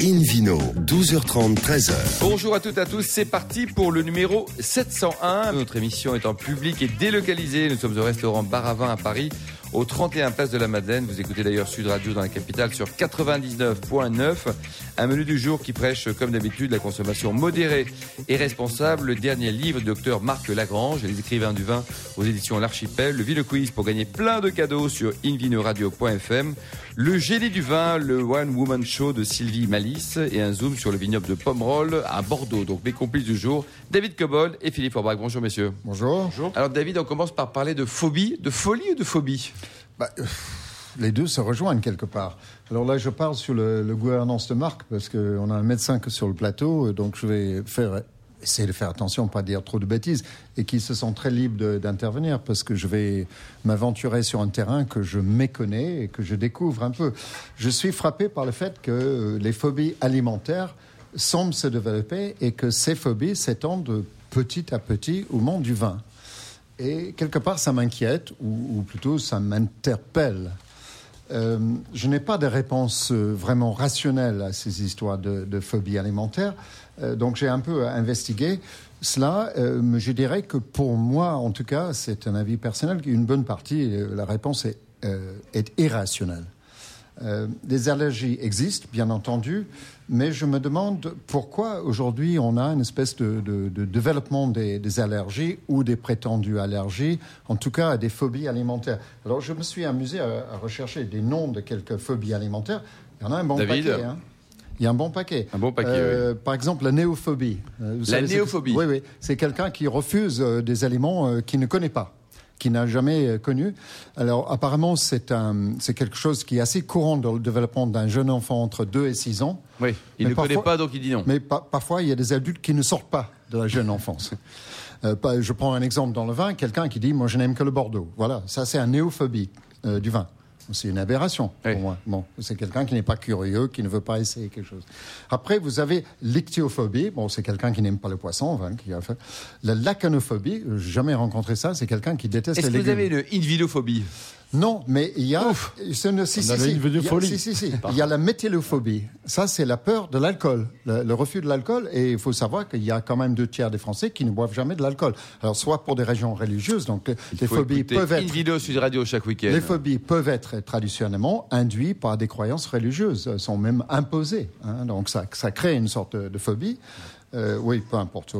Invino, 12h30, 13h. Bonjour à toutes et à tous, c'est parti pour le numéro 701. Notre émission est en public et délocalisée. Nous sommes au restaurant Baravin à Paris au 31 Place de la Madeleine. Vous écoutez d'ailleurs Sud Radio dans la capitale sur 99.9. Un menu du jour qui prêche, comme d'habitude, la consommation modérée et responsable. Le dernier livre du docteur Marc Lagrange les écrivains du vin aux éditions L'Archipel. Le Ville pour gagner plein de cadeaux sur invinoradio.fm. Le génie du vin, le One Woman Show de Sylvie Malice et un zoom sur le vignoble de Pomerol à Bordeaux. Donc mes complices du jour, David Cobold et Philippe Forbach. Bonjour messieurs. Bonjour. Bonjour. Alors David, on commence par parler de phobie, de folie ou de phobie? Bah, les deux se rejoignent quelque part. Alors là, je parle sur le, gouvernance de marque parce qu'on a un médecin sur le plateau, donc je vais faire essayer de faire attention, pas dire trop de bêtises, et qui se sent très libre d'intervenir parce que je vais m'aventurer sur un terrain que je méconnais et que je découvre un peu. Je suis frappé par le fait que les phobies alimentaires semblent se développer et que ces phobies s'étendent petit à petit au monde du vin. Et quelque part, ça m'inquiète, ou, plutôt ça m'interpelle. Euh, je n'ai pas de réponse euh, vraiment rationnelle à ces histoires de, de phobie alimentaire, euh, donc j'ai un peu investigué cela. je dirais que pour moi, en tout cas, c'est un avis personnel, une bonne partie, la réponse est, est irrationnelle. les allergies existent, bien entendu, mais je me demande pourquoi aujourd'hui on a une espèce de, développement des, allergies ou des prétendues allergies, en tout cas des phobies alimentaires. Alors je me suis amusé à, rechercher des noms de quelques phobies alimentaires. Il y en a un bon paquet. Hein. Il y a un bon paquet. Un bon paquet, euh, Par exemple, la néophobie. Euh, la néophobie Oui, oui. C'est quelqu'un qui refuse euh, des aliments qu'il ne connaît pas qui n'a jamais connu. Alors apparemment, c'est c'est quelque chose qui est assez courant dans le développement d'un jeune enfant entre 2 et 6 ans. Oui, il ne connaît pas, donc il dit non. Mais parfois, il y a des adultes qui ne sortent pas de la jeune enfance. Euh, je prends un exemple dans le vin, quelqu'un qui dit, moi je n'aime que le Bordeaux. Voilà, ça c'est un néophobie euh, du vin. C'est une aberration pour moi. Bon, c'est quelqu'un qui n'est pas curieux, qui ne veut pas essayer quelque chose. Après, vous avez l'ictiophobie. Bon, c'est quelqu'un qui n'aime pas le poisson. Enfin, qui a fait. La lacanophobie, j'ai jamais rencontré ça. C'est quelqu'un qui déteste les légumes. Est-ce que vous avez une invilophobie non, mais il y a. Ce ne, si, si, si, si, si, Il y a la méthylophobie. Ça, c'est la peur de l'alcool, le, refus de l'alcool. Et il faut savoir qu'il y a quand même deux tiers des Français qui ne boivent jamais de l'alcool. Alors, soit pour des régions religieuses, donc les phobies peuvent être. Une vidéo sur radio chaque week-end. Les phobies peuvent être traditionnellement induites par des croyances religieuses, sont même imposées. Hein, donc, ça, ça crée une sorte de, phobie. Euh, oui, peu importe.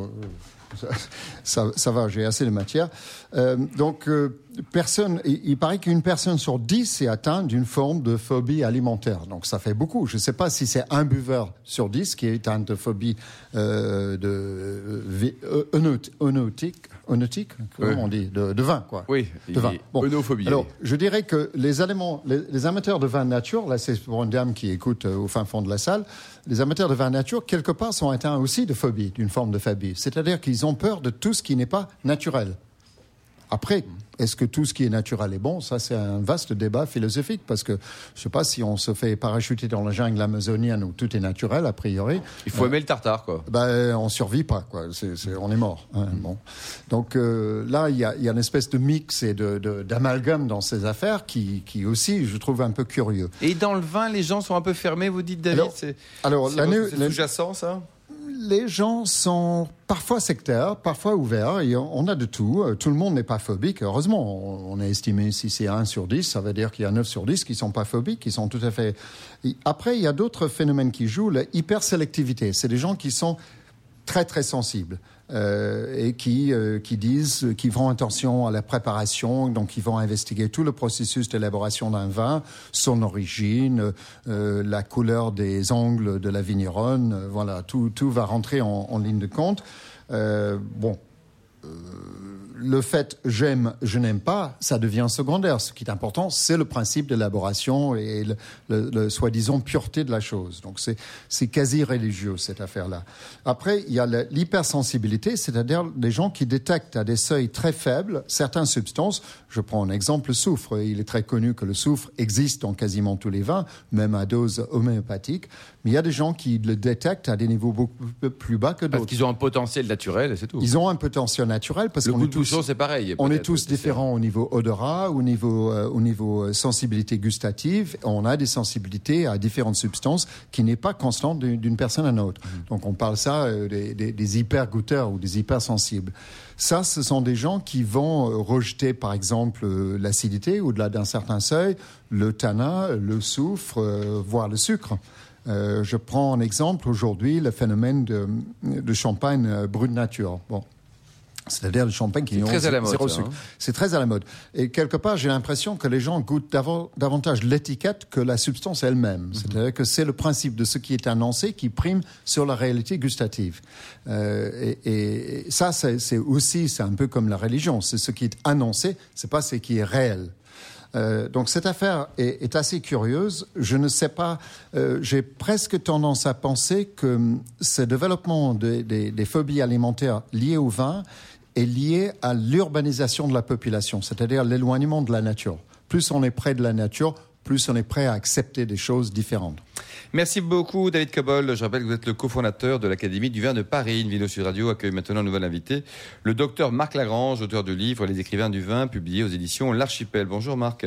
Ça, ça, va, j'ai assez de matière. Euh, donc, euh, personne, il, paraît qu'une personne sur dix est atteinte d'une forme de phobie alimentaire. Donc ça fait beaucoup. Je ne sais pas si c'est un buveur sur dix qui est atteint de phobie euh, de onotique, onotique, comment on dit, de, vin, quoi. Oui, de vin. Bon. Alors, je dirais que les aliments, les, amateurs de vin nature, là c'est pour une dame qui écoute euh, au fin fond de la salle, les amateurs de vin nature, quelque part, sont atteints aussi de phobie, d'une forme de phobie. C'est-à-dire qu'ils ont peur de tout ce qui n'est pas naturel. Après, est-ce que tout ce qui est naturel est bon? Ça, c'est un vaste débat philosophique parce que je ne sais pas si on se fait parachuter dans la jungle amazonienne où tout est naturel, a priori. Il faut aimer le tartare, quoi. Ben, on survit pas, quoi. on est mort. Hein, bon. Donc euh, là, il y a, une espèce de mix et d'amalgame dans ces affaires qui, aussi, je trouve, un peu curieux. Et dans le vin, les gens sont un peu fermés, vous dites, David? Alors, alors c'est sous-jacent, ça? Les gens sont parfois sectaires, parfois ouverts, et on a de tout. Euh, tout le monde n'est pas phobique, heureusement. On est estimé, si c'est 1 sur 10, ça veut dire qu'il y a 9 sur 10 qui sont pas phobiques, qui sont tout à fait... Après, il y a d'autres phénomènes qui jouent, la hypersélectivité. C'est des gens qui sont très très sensibles euh, et qui euh, qui disent qui font attention à la préparation. Donc ils vont investiguer tout le processus d'élaboration d'un vin son origine euh, la couleur des angles de la vigneronne voilà tout tout va rentrer en, en ligne de compte. Bon le fait j'aime, je n'aime pas, ça devient secondaire. Ce qui est important, c'est le principe d'élaboration et le, soi-disant pureté de la chose. Donc c'est quasi religieux cette affaire-là. Après, il y a l'hypersensibilité, c'est-à-dire des gens qui détectent à des seuils très faibles certaines substances. Je prends un exemple, le soufre. Il est très connu que le soufre existe dans quasiment tous les vins, même à dose homéopathique. Mais il y a des gens qui le détectent à des niveaux beaucoup plus bas que d'autres. Parce qu'ils ont un potentiel naturel, c'est tout. Ils ont un potentiel naturel parce qu'on est tous c'est pareil. On est tous différents au niveau odorat, au niveau, euh, au niveau euh, sensibilité gustative. On a des sensibilités à différentes substances qui n'est pas constante d'une personne à l'autre. Donc on parle ça euh, des, des, des hypergoûteurs ou des hypersensibles. Ça, ce sont des gens qui vont rejeter, par exemple, l'acidité au-delà d'un certain seuil, le tanin, le soufre, euh, voire le sucre. Euh, je prends en exemple aujourd'hui le phénomène de, de champagne euh, brut nature. Bon. C'est-à-dire le champagne qui C'est ont très à la mode, hein. C'est très à la mode. Et quelque part, j'ai l'impression que les gens goûtent dav- davantage l'étiquette que la substance elle-même. C'est-à-dire que c'est le principe de ce qui est annoncé qui prime sur la réalité gustative. Euh, et, et ça, c'est c'est aussi, c'est un peu comme la religion. C'est ce qui est annoncé, c'est pas ce qui est réel. Euh, donc cette affaire est, assez curieuse. Je ne sais pas. euh, J'ai presque tendance à penser que hum, ce développement de- des- des phobies alimentaires liées au vin est lié à l'urbanisation de la population, c'est-à-dire l'éloignement de la nature. Plus on est près de la nature, plus on est prêt à accepter des choses différentes. Merci beaucoup, David Cabol. Je rappelle que vous êtes le cofondateur de l'Académie du vin de Paris. Une vidéo Sud Radio accueille maintenant un nouvel invité, le docteur Marc Lagrange, auteur du livre Les écrivains du vin, publié aux éditions L'Archipel. Bonjour Marc.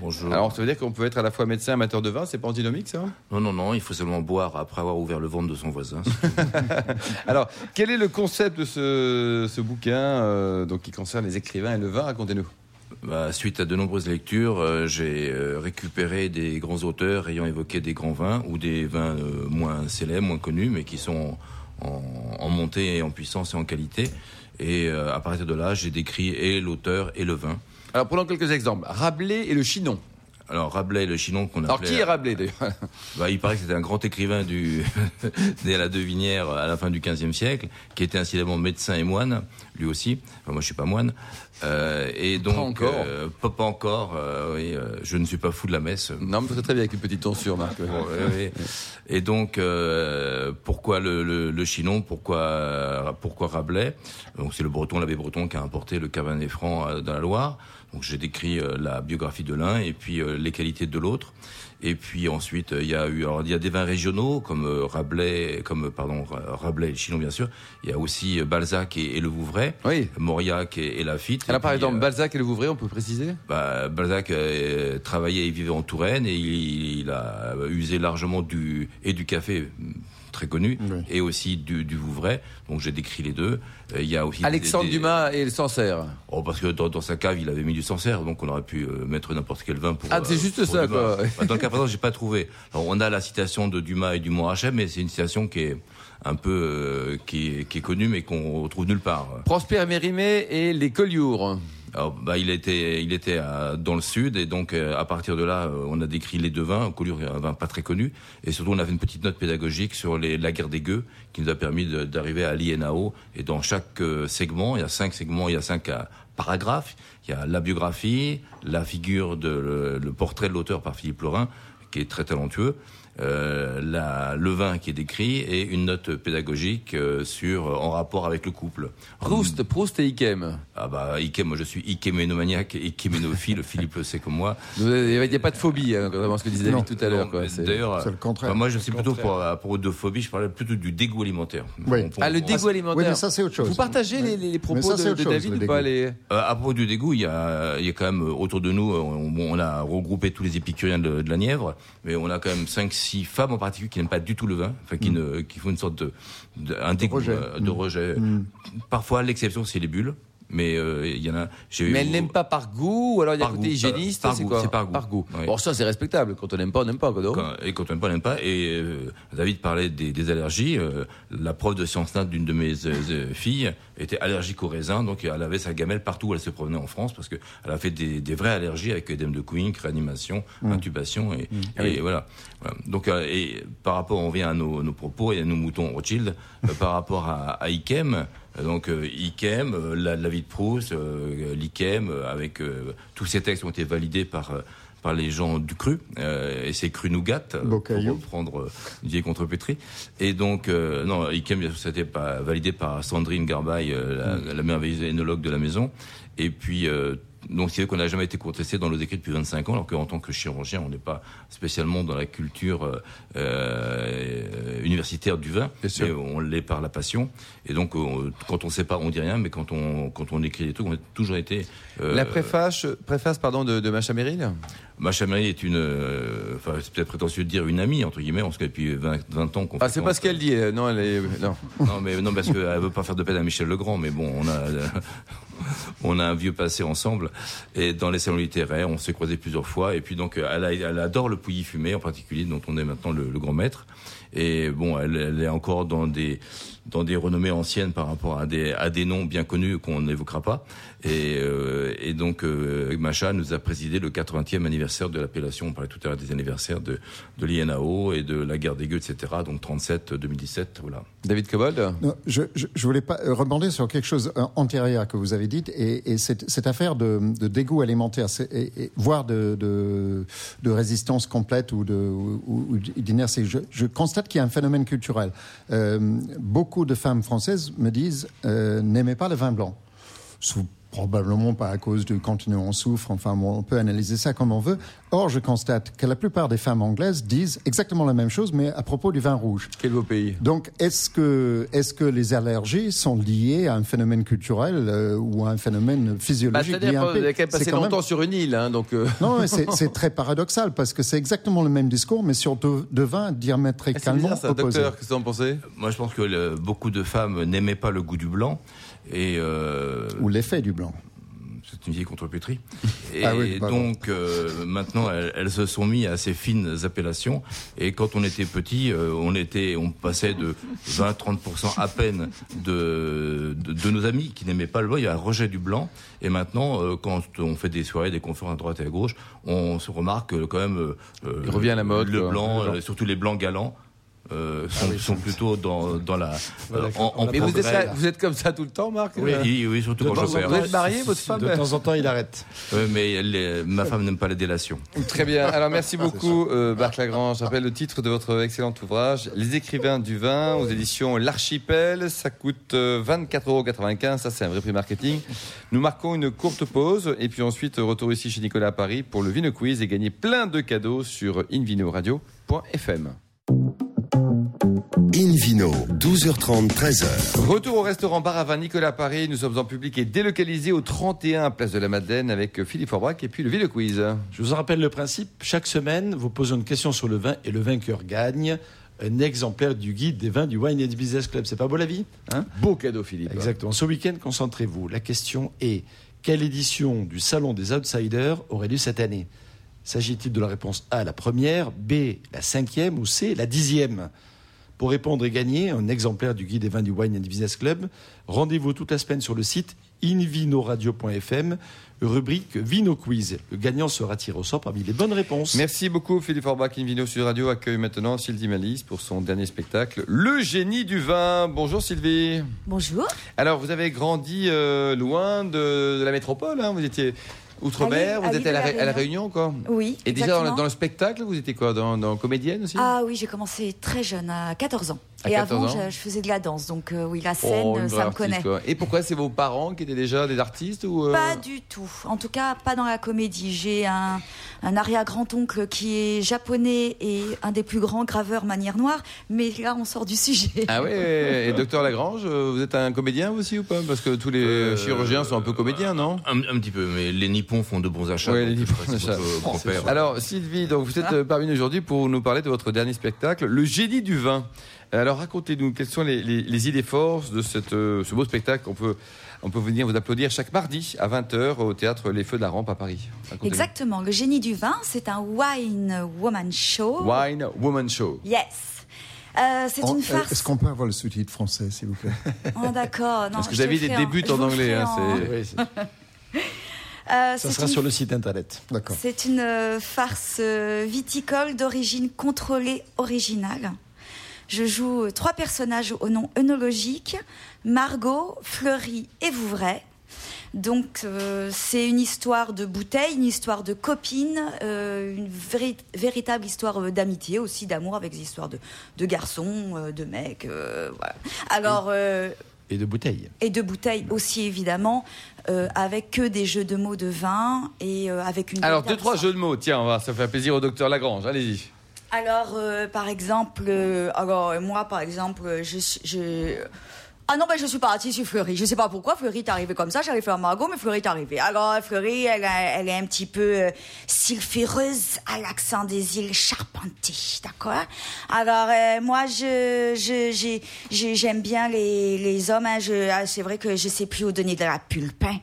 Bonjour. Alors, ça veut dire qu'on peut être à la fois médecin et amateur de vin, c'est pas antinomique ça non, non, non, il faut seulement boire après avoir ouvert le ventre de son voisin. Alors, quel est le concept de ce, ce bouquin euh, donc, qui concerne les écrivains et le vin? Racontez-nous. Bah, suite à de nombreuses lectures, euh, j'ai euh, récupéré des grands auteurs ayant évoqué des grands vins ou des vins euh, moins célèbres, moins connus, mais qui sont en, en montée et en puissance et en qualité. Et euh, à partir de là, j'ai décrit et l'auteur et le vin. Alors, prenons quelques exemples. Rabelais et le Chinon. Alors Rabelais, le chinon qu'on Alors, appelait... qui est Rabelais d'ailleurs? Bah, il paraît que c'était un grand écrivain du à la Devinière à la fin du XVe siècle, qui était incidemment médecin et moine, lui aussi. Enfin, moi, je suis pas moine. Euh, et donc, encore. euh, pas, encore. euh, oui, euh, je ne suis pas fou de la messe. Non, mais très très bien avec une petite tonsure, Marc. Bon, ouais, ouais. Et donc, pourquoi le, le, le chinon? Pourquoi pourquoi Rabelais? Donc, c'est le Breton, l'abbé Breton, qui a importé le Cabernet Franc dans la Loire. Donc, j'ai décrit la biographie de l'un et puis les qualités de l'autre. Et puis ensuite, euh, il y a eu, alors, il y a des vins régionaux comme euh, Rabelais, comme euh, pardon Ra- Rabelais et Chinon bien sûr. Il y a aussi Balzac et, et le Vouvray, Oui. Mauriac et, et Lafitte. Alors, par exemple, euh, Balzac et le Vouvray, on peut préciser? Bah, Balzac euh, travaillait et vivait en Touraine et il, il a usé largement du et du café très connu Oui. et aussi du, du Vouvray. Donc j'ai décrit les deux. Euh, Il y a aussi Alexandre des- des- Dumas et le Sancerre. Oh, parce que dans, dans sa cave il avait mis du Sancerre, donc on aurait pu euh, mettre n'importe quel vin pour. Ah, c'est juste pour ça, Dumas. quoi. Bah, dans le cas présent, j'ai pas trouvé. Alors on a la citation de Dumas et du Montrachet, mais c'est une citation qui est un peu euh, qui, est, qui est connue mais qu'on retrouve nulle part. Prosper Mérimée et les Collioures. Bah, il était, il était à- dans le sud et donc euh, à partir de là, euh, on a décrit les deux vins. Collioure est un vin pas très connu et surtout on avait une petite note pédagogique sur les, la guerre des gueux qui nous a permis d'arriver à l'INAO. Et dans chaque euh, segment, il y a cinq segments, il y a cinq euh, paragraphes. Il y a la biographie, la figure de le, le portrait de l'auteur par Philippe Laurin qui est très talentueux. Euh, la, le vin qui est décrit et une note pédagogique euh, sur en rapport avec le couple. Proust, hum. Proust et Ikem. Ah bah Ikem, moi je suis Ikeménomaniaque, Ikeménophile, Philippe le sait comme moi. Il n'y a pas de phobie, hein, vraiment ce que disait David tout à l'heure. D'ailleurs, le contraire. Moi je suis plutôt pour, pour de phobie, je parlais plutôt du dégoût alimentaire. Ah le dégoût alimentaire. Ça c'est autre chose. Vous partagez les, propos de, David ou pas les... euh, À propos du dégoût, il y, a, y a quand même euh, autour de nous, on, a regroupé tous les épicuriens de, la Nièvre, mais on a quand même 5 si femmes en particulier qui n'aiment pas du tout le vin, enfin qui, mm. font une sorte de, un dégoût, euh, de mm. rejet. Mm. Parfois, l'exception, c'est les bulles mais euh, il y en a. j'ai eu- Mais elle n'aime pas par goût, ou alors il y a Par côté goût. hygiéniste, par c'est goût, quoi c'est par goût. Oui. Bon, ça c'est respectable. Quand on n'aime pas, on n'aime pas. Quoi, Quand- et quand on n'aime pas, on n'aime pas. Et euh, David parlait des, des allergies. euh, la prof de sciences nat d'une de mes euh, euh, filles était allergique au raisin, donc elle avait sa gamelle partout où elle se promenait en France parce que elle a fait des, des vraies allergies avec œdème de Quink, réanimation, intubation et, et voilà. Voilà. Donc euh, et par rapport, on vient à nos, nos propos et à nos moutons Rothschild euh, par rapport à, à Ikem. Euh, Donc euh, Ikem, euh, la, la vie de Proust, euh, l'Ikem, euh, avec euh, tous ces textes ont été validés par euh, par les gens du cru euh, et c'est cru nougat euh, Bocaillou. pour reprendre euh, une vieille contrepétrie et donc euh, non Ikem n'était pas validé par Sandrine Garbaille euh, la, la merveilleuse énologue de la maison et puis euh, donc c'est qu'on n'a jamais été contesté dans nos écrits depuis 25 ans, alors qu'en tant que chirurgien, on n'est pas spécialement dans la culture euh, euh, universitaire du vin, mais on l'est par la passion. Et donc, quand on ne sait pas, on dit rien, mais quand on, quand on écrit des trucs, on a toujours été... la préface, préface pardon, de, de Macha Merrill Macha Merrill est une... Enfin, c'est peut-être prétentieux de dire une amie, entre guillemets, on se depuis 20, 20 ans. ah, c'est pas ce qu'elle dit, non, elle est... Non. non, mais non, parce qu'elle veut pas faire de peine à Michel Legrand, mais bon, on a... on a un vieux passé ensemble. Et dans les salons littéraires, on s'est croisés plusieurs fois. Et puis donc elle, adore le pouilly fumé en particulier dont on est maintenant le grand maître et bon, elle, elle, est encore dans des dans des renommées anciennes par rapport à des à des noms bien connus qu'on n'évoquera pas. Et, euh, et donc euh, Macha nous a présidé le 80e anniversaire de l'appellation. On parlait tout à l'heure des anniversaires de de l'INAO et de la guerre des gueux, etc. Donc 37, 2017, voilà. David Cobold? Je, je, je voulais pas euh, rebondir sur quelque chose euh, antérieur que vous avez dit et, et cette, cette affaire de, de dégoût alimentaire, et, et, voire de, de, de résistance complète ou de ou, ou d'inertie. Je, je constate qu'il y a un phénomène culturel. Euh, beaucoup de femmes françaises me disent euh, n'aimez pas le vin blanc. Sous probablement pas à cause du contenu en soufre, enfin bon, on peut analyser ça comme on veut. Or, je constate que la plupart des femmes anglaises disent exactement la même chose, mais à propos du vin rouge. Quel beau pays. Donc, est-ce que, est-ce que les allergies sont liées à un phénomène culturel euh, ou à un phénomène physiologique bah, C'est-à-dire qu'on a passé longtemps même... sur une île, hein, donc... Euh... Non, c'est très paradoxal, parce que c'est exactement le même discours, mais sur deux, deux vins diamétralement ah, opposés. Docteur, qu'est-ce que vous en pensez? Moi, je pense que le, beaucoup de femmes n'aimaient pas le goût du blanc. Et euh, Ou l'effet du blanc. C'est une vieille contrepétrie. Et ah oui, donc euh, maintenant, elles, elles, se sont mis à ces fines appellations. Et quand on était petit, euh, on était, on passait de 20-30% à peine de, de, de, nos amis qui n'aimaient pas le blanc. Il y a un rejet du blanc. Et maintenant, euh, quand on fait des soirées, des conférences à droite et à gauche, on se remarque quand même. Il revient à la mode. Le blanc, surtout les blancs galants. Euh, sont, ah oui, sont plutôt dans, dans la. Euh, en, en mais vous êtes, là, vous êtes, comme ça tout le temps, Marc Oui, oui, oui surtout quand je perds. Vous êtes marié, votre femme De temps en temps, il arrête. Oui, mais les, ma femme n'aime pas la délation. Très bien. Alors, merci beaucoup, euh, Marc Lagrange. Je rappelle le titre de votre excellent ouvrage Les écrivains du vin, aux éditions L'Archipel. Ça coûte 24,95 euros. Ça, c'est un vrai prix marketing. Nous marquons une courte pause. Et puis ensuite, retour ici chez Nicolas à Paris pour le Vino Quiz et gagner plein de cadeaux sur invinoradio.fm. Invino, 12h30, 13h. Retour au restaurant Bar à Vin Nicolas Paris. Nous sommes en public et délocalisés au 31 Place de la Madeleine avec Philippe Forbrac et puis le Ville Quiz. Je vous rappelle le principe. Chaque semaine, vous posez une question sur le vin et le vainqueur gagne un exemplaire du guide des vins du Wine and Business Club. C'est pas beau la vie hein? Beau cadeau, Philippe. Exactement. Ce week-end, concentrez-vous. La question est quelle édition du Salon des Outsiders aurait lieu cette année? S'agit-il de la réponse A, la première, B, la cinquième ou C, la dixième? Pour répondre et gagner un exemplaire du guide des vins du Wine and Business Club, rendez-vous toute la semaine sur le site invinoradio.fm, rubrique Vino Quiz. Le gagnant sera tiré au sort parmi les bonnes réponses. Merci beaucoup Philippe Orbach. Invino sur Radio accueille maintenant Sylvie Malice pour son dernier spectacle, Le génie du vin. Bonjour Sylvie. Bonjour. Alors vous avez grandi euh, loin de, de, la métropole, hein vous étiez Outre-mer, vous étiez à, la, la, Réunion, quoi Oui. Et déjà dans, dans, le spectacle, vous étiez quoi dans, dans comédienne aussi? Ah oui, j'ai commencé très jeune, à 14 ans. À et avant, je, je, faisais de la danse, donc euh, oui, la scène, oh, ça me artiste, connaît. Quoi. Et pourquoi c'est vos parents qui étaient déjà des artistes ou euh... Pas du tout. En tout cas, pas dans la comédie. J'ai un, un arrière-grand-oncle qui est japonais et un des plus grands graveurs manière noire, mais là, on sort du sujet. Ah oui Et docteur Lagrange, euh, vous êtes un comédien aussi ou pas? Parce que tous les euh, chirurgiens sont un peu comédiens, non? Un, un, petit peu, mais les Nippons font de bons achats. Oui, les Nippons font de Alors, Sylvie, donc vous êtes ah. parmi nous aujourd'hui pour nous parler de votre dernier spectacle, Le génie du vin. Alors racontez-nous, quelles sont les, les, les idées forces de cette, euh, ce beau spectacle qu'on peut, on peut venir vous applaudir chaque mardi à 20h au théâtre Les Feux de la Rampe à Paris. Exactement, le génie du vin, c'est un wine woman show. Wine woman show. Yes. Euh, c'est une farce. Est-ce qu'on peut avoir le sous-titre français, s'il vous plaît? Oh d'accord. Parce que avez des débuts en, anglais. Hein, en... Euh, ça sera une... sur le site internet. D'accord. C'est une euh, farce euh, viticole d'origine contrôlée originale. Je joue trois personnages au nom œnologique Margot, Fleury et Vouvray. Donc euh, c'est une histoire de bouteille, une histoire de copine, euh, une véri véritable histoire euh, d'amitié aussi, d'amour avec des histoires de, de garçons, euh, de mecs. voilà. Alors Et de bouteilles. Et de bouteilles aussi, évidemment, euh, avec que des jeux de mots de vin et euh, avec une. Alors, deux, trois jeux de mots. Tiens, on va, ça fait plaisir au docteur Lagrange. Allez-y. Alors, euh, par exemple, euh, alors euh, moi, par exemple, euh, je, je ah non, ben je suis partie sur Fleury. Je sais pas pourquoi Fleury est arrivé comme ça. J'allais faire Margot, mais Fleury est arrivé. Alors Fleury, elle, elle est un petit peu euh, sulfureuse à l'accent des îles Charpentier, d'accord? Alors euh, moi, je, je, j'ai- j'ai- j'aime bien les, les hommes. hein. Ah, c'est vrai que je sais plus où donner de la pulpe. hein.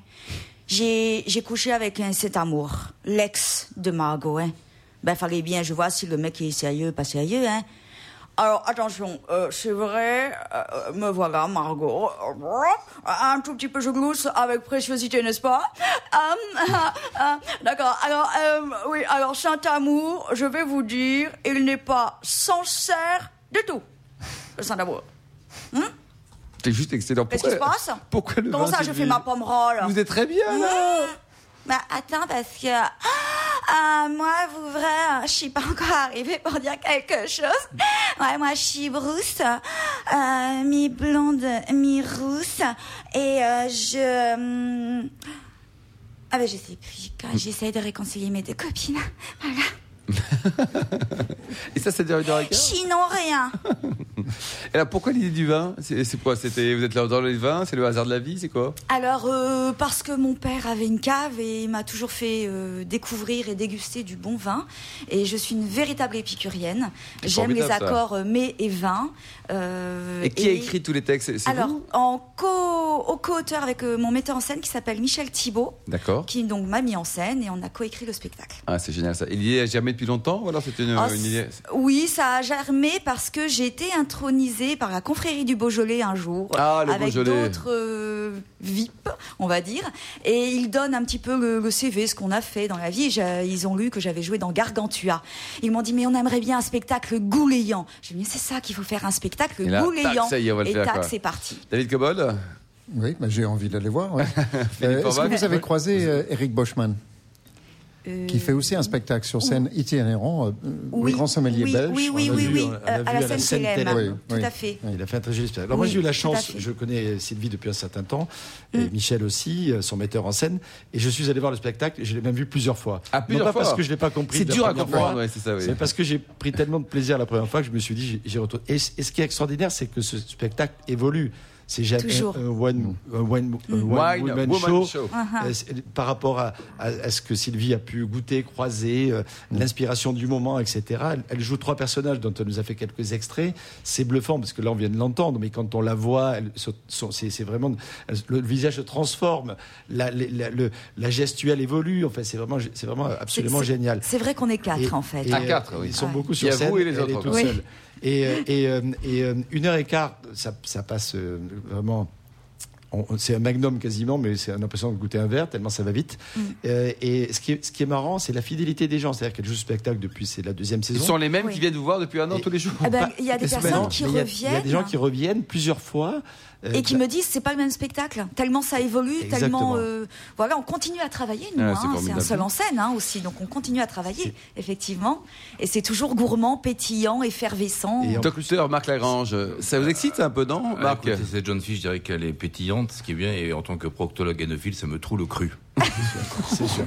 J'ai, j'ai couché avec un cet amour, l'ex de Margot. Hein. Ben fallait bien, je vois si le mec est sérieux, pas sérieux. Hein. Alors attention, euh, c'est vrai, euh, me voilà Margot, un tout petit peu je glousse avec préciosité, n'est-ce pas? Euh, euh, D'accord. Alors euh, oui, alors Saint Amour, je vais vous dire, il n'est pas sincère du tout, Saint Amour. C'est juste excellent. Qu'est-ce qui se passe? Pourquoi le Comment vin, ça, je fais ma pomme roll Vous êtes très bien, là Bah attends parce que ah, moi vous vrai je suis pas encore arrivée pour dire quelque chose. Ouais moi je suis Bruce, euh, mi blonde mi rousse et euh, je hum, ah ben je sais plus quand j'essaie de réconcilier mes deux copines. Voilà. Et ça, c'est de de regard Sinon rien. Et alors, pourquoi l'idée du vin? C'est quoi? C'était Vous êtes là dans les vins C'est le hasard de la vie C'est quoi? Alors, euh, parce que mon père avait une cave et il m'a toujours fait euh, découvrir et déguster du bon vin. Et je suis une véritable épicurienne. J'aime les formidable, ça. accords euh, mets et vin. Euh, Et qui a écrit tous les textes? Alors, vous? En co- au co-auteur avec mon metteur en scène qui s'appelle Michel Thibault, D'accord. qui donc m'a mis en scène et on a coécrit le spectacle. Ah, c'est génial ça. Il y a jamais depuis longtemps ou alors c'était une, Ah, une idée? Oui, ça a germé parce que j'ai été intronisée par la confrérie du Beaujolais un jour, Ah, le avec Beaujolais. d'autres euh, VIP, on va dire, et ils donnent un petit peu le, le CV, ce qu'on a fait dans la vie. Ils ont lu que j'avais joué dans Gargantua. Ils m'ont dit mais on aimerait bien un spectacle gouléant. J'ai dit mais c'est ça qu'il faut faire un spectacle Et là, gouléant. tac, ça y est, on va le et faire, tac, quoi. c'est parti. David Cobol Oui, bah, j'ai envie d'aller voir. ouais. Euh, Est-ce que vous avez croisé euh, Eric Boschman qui fait aussi un spectacle sur scène itinérant, euh, oui, le grand sommelier oui, belge Oui, oui, oui, vu, oui, l'a euh, à la scène Seine-Télém. Oui, Tout oui. à fait. Il a fait un très joli spectacle. Alors moi j'ai eu la chance, je connais Sylvie depuis un certain temps, et Mm. Michel aussi, euh, son metteur en scène, et je suis allé voir le spectacle, et je l'ai même vu plusieurs fois. Ah, plusieurs non pas fois. parce que je l'ai pas compris. C'est dur à comprendre, fois, ouais, c'est ça, oui. C'est parce que j'ai pris tellement de plaisir la première fois que je me suis dit, j'ai- retourné. Et, et ce qui est extraordinaire, c'est que ce spectacle évolue. C'est jamais Toujours. un one, one, one Wine woman Woman show. Show. Uh-huh. Euh, par rapport à, à- à ce que Sylvie a pu goûter, croiser, euh, l'inspiration du moment, etc. Elle, elle joue trois personnages dont elle nous a fait quelques extraits. C'est bluffant parce que là on vient de l'entendre, mais quand on la voit, elle c'est c'est vraiment elle- le visage se transforme, la, la- la- le- la gestuelle évolue. Enfin, c'est vraiment, c'est vraiment absolument C'est- c'est- génial. C'est vrai qu'on est quatre Et- en fait. et, À euh, quatre, oui. Ils sont Ouais. beaucoup Il y sur a scène. vous et les elle autres, est toute. Oui. seule. Et, euh, et, euh, et, euh, une heure et quart, ça, ça passe vraiment. C'est un magnum quasiment, mais c'est une impression de goûter un verre, tellement ça va vite. Mm. Euh, et ce qui, est, ce qui est marrant, c'est la fidélité des gens. C'est-à-dire qu'elle joue ce spectacle depuis c'est la deuxième Ce saison. sont les mêmes Oui. qui viennent vous voir depuis un an Et- tous les jours Eh ben, il y a des personnes qui il y reviennent. Il y a des gens qui reviennent plusieurs fois. Euh, Et qui me disent c'est pas le même spectacle. Tellement ça évolue, Exactement. tellement euh, voilà, on continue à travailler nous. Ah, hein, c'est un seul en scène hein, aussi, donc on continue à travailler effectivement. Et c'est toujours gourmand, pétillant, effervescent. Et Docteur Marc Lagrange, ça vous excite un peu, non Marc écoutez, cette jeune fille, je dirais qu'elle est pétillante, ce qui est bien, et en tant que proctologue anophile, ça me trouve le cru. C'est sûr.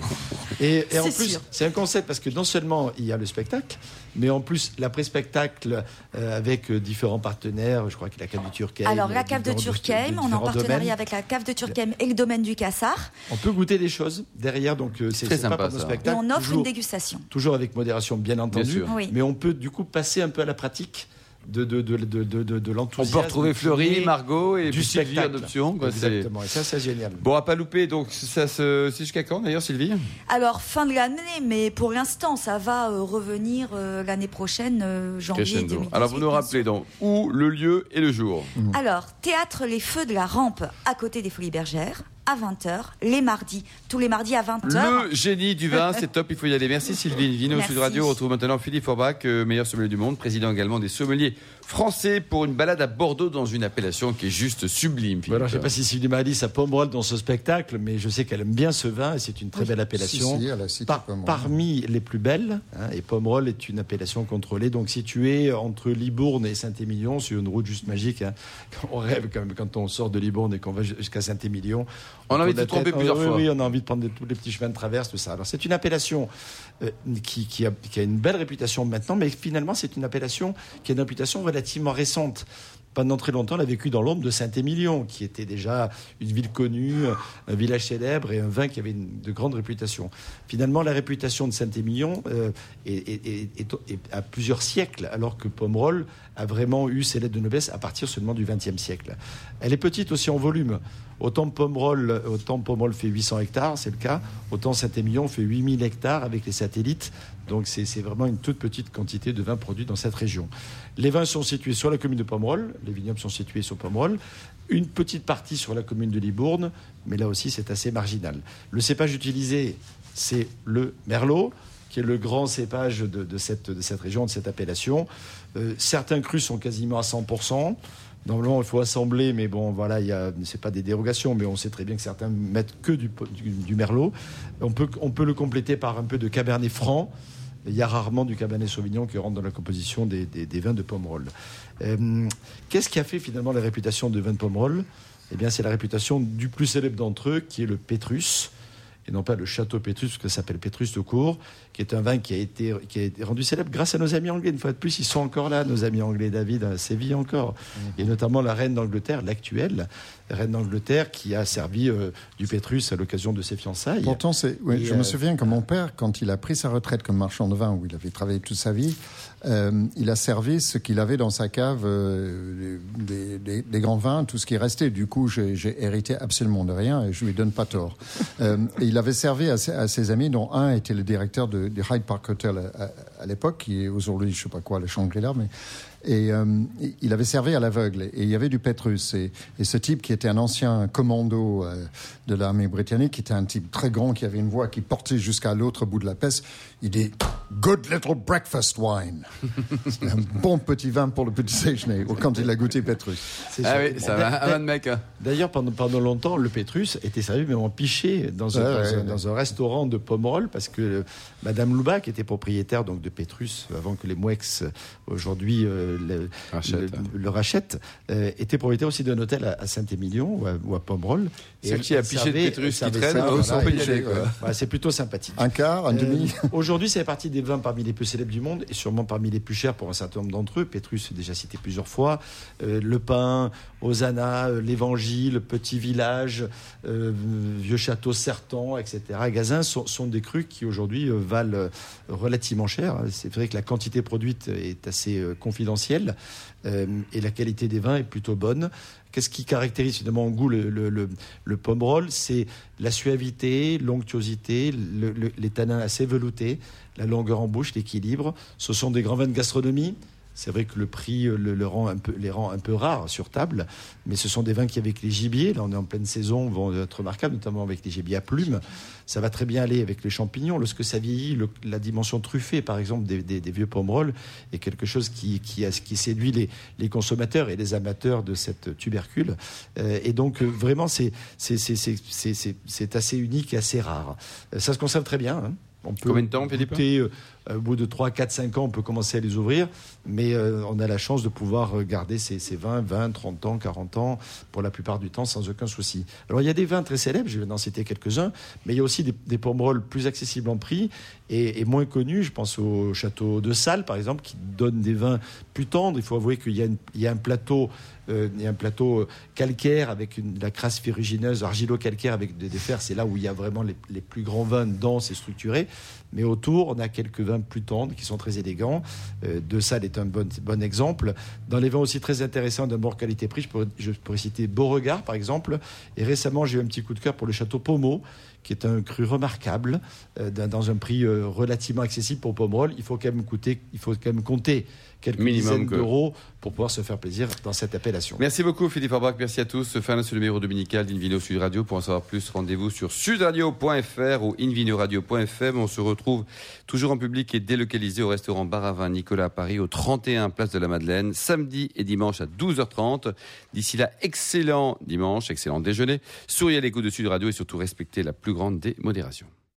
Et, et en plus, c'est un concept parce que non seulement il y a le spectacle, mais en plus l'après-spectacle euh, avec euh, différents partenaires. Je crois qu'il y a la cave de Turckheim. Alors la a cave de Turckheim, on est en partenariat domaines. avec la cave de Turckheim et le domaine du Cassard, On peut goûter des choses derrière, donc euh, c'est Très pas sympa, pour nos ça. et spectacles. on offre toujours, une dégustation. toujours avec modération, bien entendu. sûr. Oui. Mais on peut du coup passer un peu à la pratique de, de, de, de, de, de, de On peut retrouver Fleury, et Margot et du puis Sylvie spectacle. C'est- Exactement, et ça c'est génial. Bon, à pas louper, donc ça se... c'est jusqu'à quand d'ailleurs, Sylvie? Alors fin de l'année, mais pour l'instant ça va euh, revenir euh, l'année prochaine, euh, janvier Crescendo. 2018. Alors vous nous rappelez donc où, le lieu et le jour. Alors, théâtre Les Feux de la Rampe, à côté des Folies Bergères. À 20h, les mardis, tous les mardis à 20h. Le génie du vin, c'est top, il faut y aller. Merci Sylvie. Vino. Sud Radio, on retrouve maintenant Philippe Forbach, euh, meilleur sommelier du monde, président également des sommeliers français pour une balade à Bordeaux dans une appellation qui est juste sublime. Alors, je ne sais pas si Sylvie m'a dit sa pomerol dans ce spectacle, mais je sais qu'elle aime bien ce vin et c'est une très belle appellation. Si, si, elle a cité Par- parmi les plus belles, hein, et Pomerol est une appellation contrôlée, donc située entre Libourne et Saint-Émilion, sur une route juste magique. hein. On rêve quand, même quand on sort de Libourne et qu'on va jusqu'à Saint-Émilion. On a envie de se la tromper plusieurs fois. Oui, on a envie de prendre tous les petits chemins de traverse, tout ça. Alors c'est une appellation euh, qui, qui a, qui a une belle réputation maintenant, mais finalement c'est une appellation qui a une réputation relativement récente. Pendant très longtemps, elle a vécu dans l'ombre de Saint-Émilion, qui était déjà une ville connue, un village célèbre et un vin qui avait une, de grande réputation. Finalement, la réputation de Saint-Émilion euh, est, à plusieurs siècles, alors que Pomerol a vraiment eu ses lettres de noblesse à partir seulement du XXe siècle. Elle est petite aussi en volume. Autant Pomerol, autant Pomerol fait 800 hectares, c'est le cas, autant Saint-Émilion fait 8000 hectares avec les satellites. Donc c'est vraiment une toute petite quantité de vins produits dans cette région. Les vins sont situés sur la commune de Pomerol, les vignobles sont situés sur Pomerol, une petite partie sur la commune de Libourne, mais là aussi c'est assez marginal. Le cépage utilisé, c'est le Merlot, qui est le grand cépage de, cette, région, de cette appellation. Euh, certains crus sont quasiment à 100%. Normalement, il faut assembler, mais bon, voilà, a, c'est pas des dérogations, mais on sait très bien que certains mettent que du, merlot. On peut le compléter par un peu de cabernet franc. Il y a rarement du cabernet sauvignon qui rentre dans la composition des, vins de Pomerol. Euh, Qu'est-ce qui a fait finalement la réputation de vin de Pomerol? Eh bien, c'est la réputation du plus célèbre d'entre eux, qui est le Pétrus et non pas le château Pétrus, que ça s'appelle Pétrus de Cour, qui est un vin qui a, été, qui a été rendu célèbre grâce à nos amis anglais. Une fois de plus, ils sont encore là, nos amis anglais, David, à Séville encore. Et notamment la reine d'Angleterre, l'actuelle reine d'Angleterre, qui a servi euh, du Pétrus à l'occasion de ses fiançailles. Pourtant, c'est, oui, Et, je euh, me souviens que mon père, quand il a pris sa retraite comme marchand de vin, où il avait travaillé toute sa vie, euh, il a servi ce qu'il avait dans sa cave, euh, des, des- des grands vins, tout ce qui restait. Du coup, j'ai, hérité absolument de rien et je lui donne pas tort. Euh, il avait servi à ses, amis, dont un était le directeur du Hyde Park Hotel à, à- à l'époque, qui est aujourd'hui, je sais pas quoi, le Shangri-La, mais et euh, il avait servi à l'aveugle. Et il y avait du Pétrus. Et, et ce type qui était un ancien commando euh, de l'armée britannique, qui était un type très grand, qui avait une voix qui portait jusqu'à l'autre bout de la peste, il dit Good little breakfast wine. C'est un bon petit vin pour le petit déjeuner, ou quand il a goûté Pétrus. C'est Ah oui, ça va, un vin de mec. hein. D'ailleurs, pendant, pendant longtemps, le Pétrus était servi même en piché dans, un, Ouais, dans ouais, un- ouais. dans un restaurant de Pomerol, parce que euh, Madame Louba, qui était propriétaire donc de Pétrus avant que les Mouex aujourd'hui euh, le, le rachètent, euh, était propriétaire aussi d'un hôtel à, à Saint-Émilion ou à, ou à Pomerol. C'est elle- qui a piché de Pétrus qui traîne, ça, voilà, voilà, c'est plutôt sympathique. Un quart, un Euh, demi Aujourd'hui, c'est partie des vins parmi les plus célèbres du monde et sûrement parmi les plus chers pour un certain nombre d'entre eux. Pétrus est déjà cité plusieurs fois. Euh, le pain, Hosanna, euh, l'Évangile, Petit Village, euh, Vieux Château Sertan, etc. Gazin sont, sont des crus qui aujourd'hui euh, valent euh, relativement cher. C'est vrai que la quantité produite est assez euh, confidentielle euh, et la qualité des vins est plutôt bonne. Qu'est-ce qui caractérise finalement en goût le, le, le, le C'est la suavité, l'onctuosité, le- le- les tanins assez veloutés, la longueur en bouche, l'équilibre. Ce sont des grands vins de gastronomie. C'est vrai que le prix euh, le, le rend un peu, les rend un peu rares sur table, mais ce sont des vins qui, avec les gibiers, là on est en pleine saison, vont être remarquables, notamment avec les gibiers à plumes. Ça va très bien aller avec les champignons. Lorsque ça vieillit, le- la dimension truffée, par exemple, des, des- des vieux pomerol est quelque chose qui, qui, a- qui séduit les, les consommateurs et les amateurs de cette tubercule. Euh, et donc, euh, vraiment, c'est assez unique et assez rare. Ça se conserve très bien. hein. On peut Combien de temps, Philippe? goûter, au bout de 3, 4, 5 ans, on peut commencer à les ouvrir, mais euh, on a la chance de pouvoir euh, garder ces, ces 20, 20, 30 ans, 40 ans, pour la plupart du temps, sans aucun souci. Alors, il y a des vins très célèbres, je vais en citer quelques-uns, mais il y a aussi des, des pomerols plus accessibles en prix et, moins connus. Je pense au château de Salles, par exemple, qui donne des vins plus tendres. Il faut avouer qu'il y, a un plateau. euh, il y a un plateau euh, calcaire avec une, la crasse ferrugineuse, argilo-calcaire avec des, des. C'est là où il y a vraiment les, les plus grands vins denses et structurés. Mais autour, on a quelques vins plus tendres qui sont très élégants. Euh, de Salles est un bon, exemple. Dans les vins aussi très intéressants d'un bord qualité-prix, je je pourrais citer Beauregard, par exemple. Et récemment, j'ai eu un petit coup de cœur pour le château Pommeau, qui est un cru remarquable, euh, dans, un prix euh, relativement accessible pour Pomerol. Il faut quand même coûter, il faut quand même compter quelques Minimum dizaines que- d'euros pour pouvoir se faire plaisir dans cette appellation. Merci beaucoup Philippe Orbach, merci à tous. Fin de ce numéro dominical d'Invino Sud Radio. Pour en savoir plus, rendez-vous sur sudradio.fr ou invinoradio.fm. On se retrouve toujours en public et délocalisé au restaurant Bar à Vin Nicolas à Paris, au 31 Place de la Madeleine, samedi et dimanche à 12h30. D'ici là, excellent dimanche, excellent déjeuner. Souriez à l'écoute de Sud Radio et surtout respectez la grande des.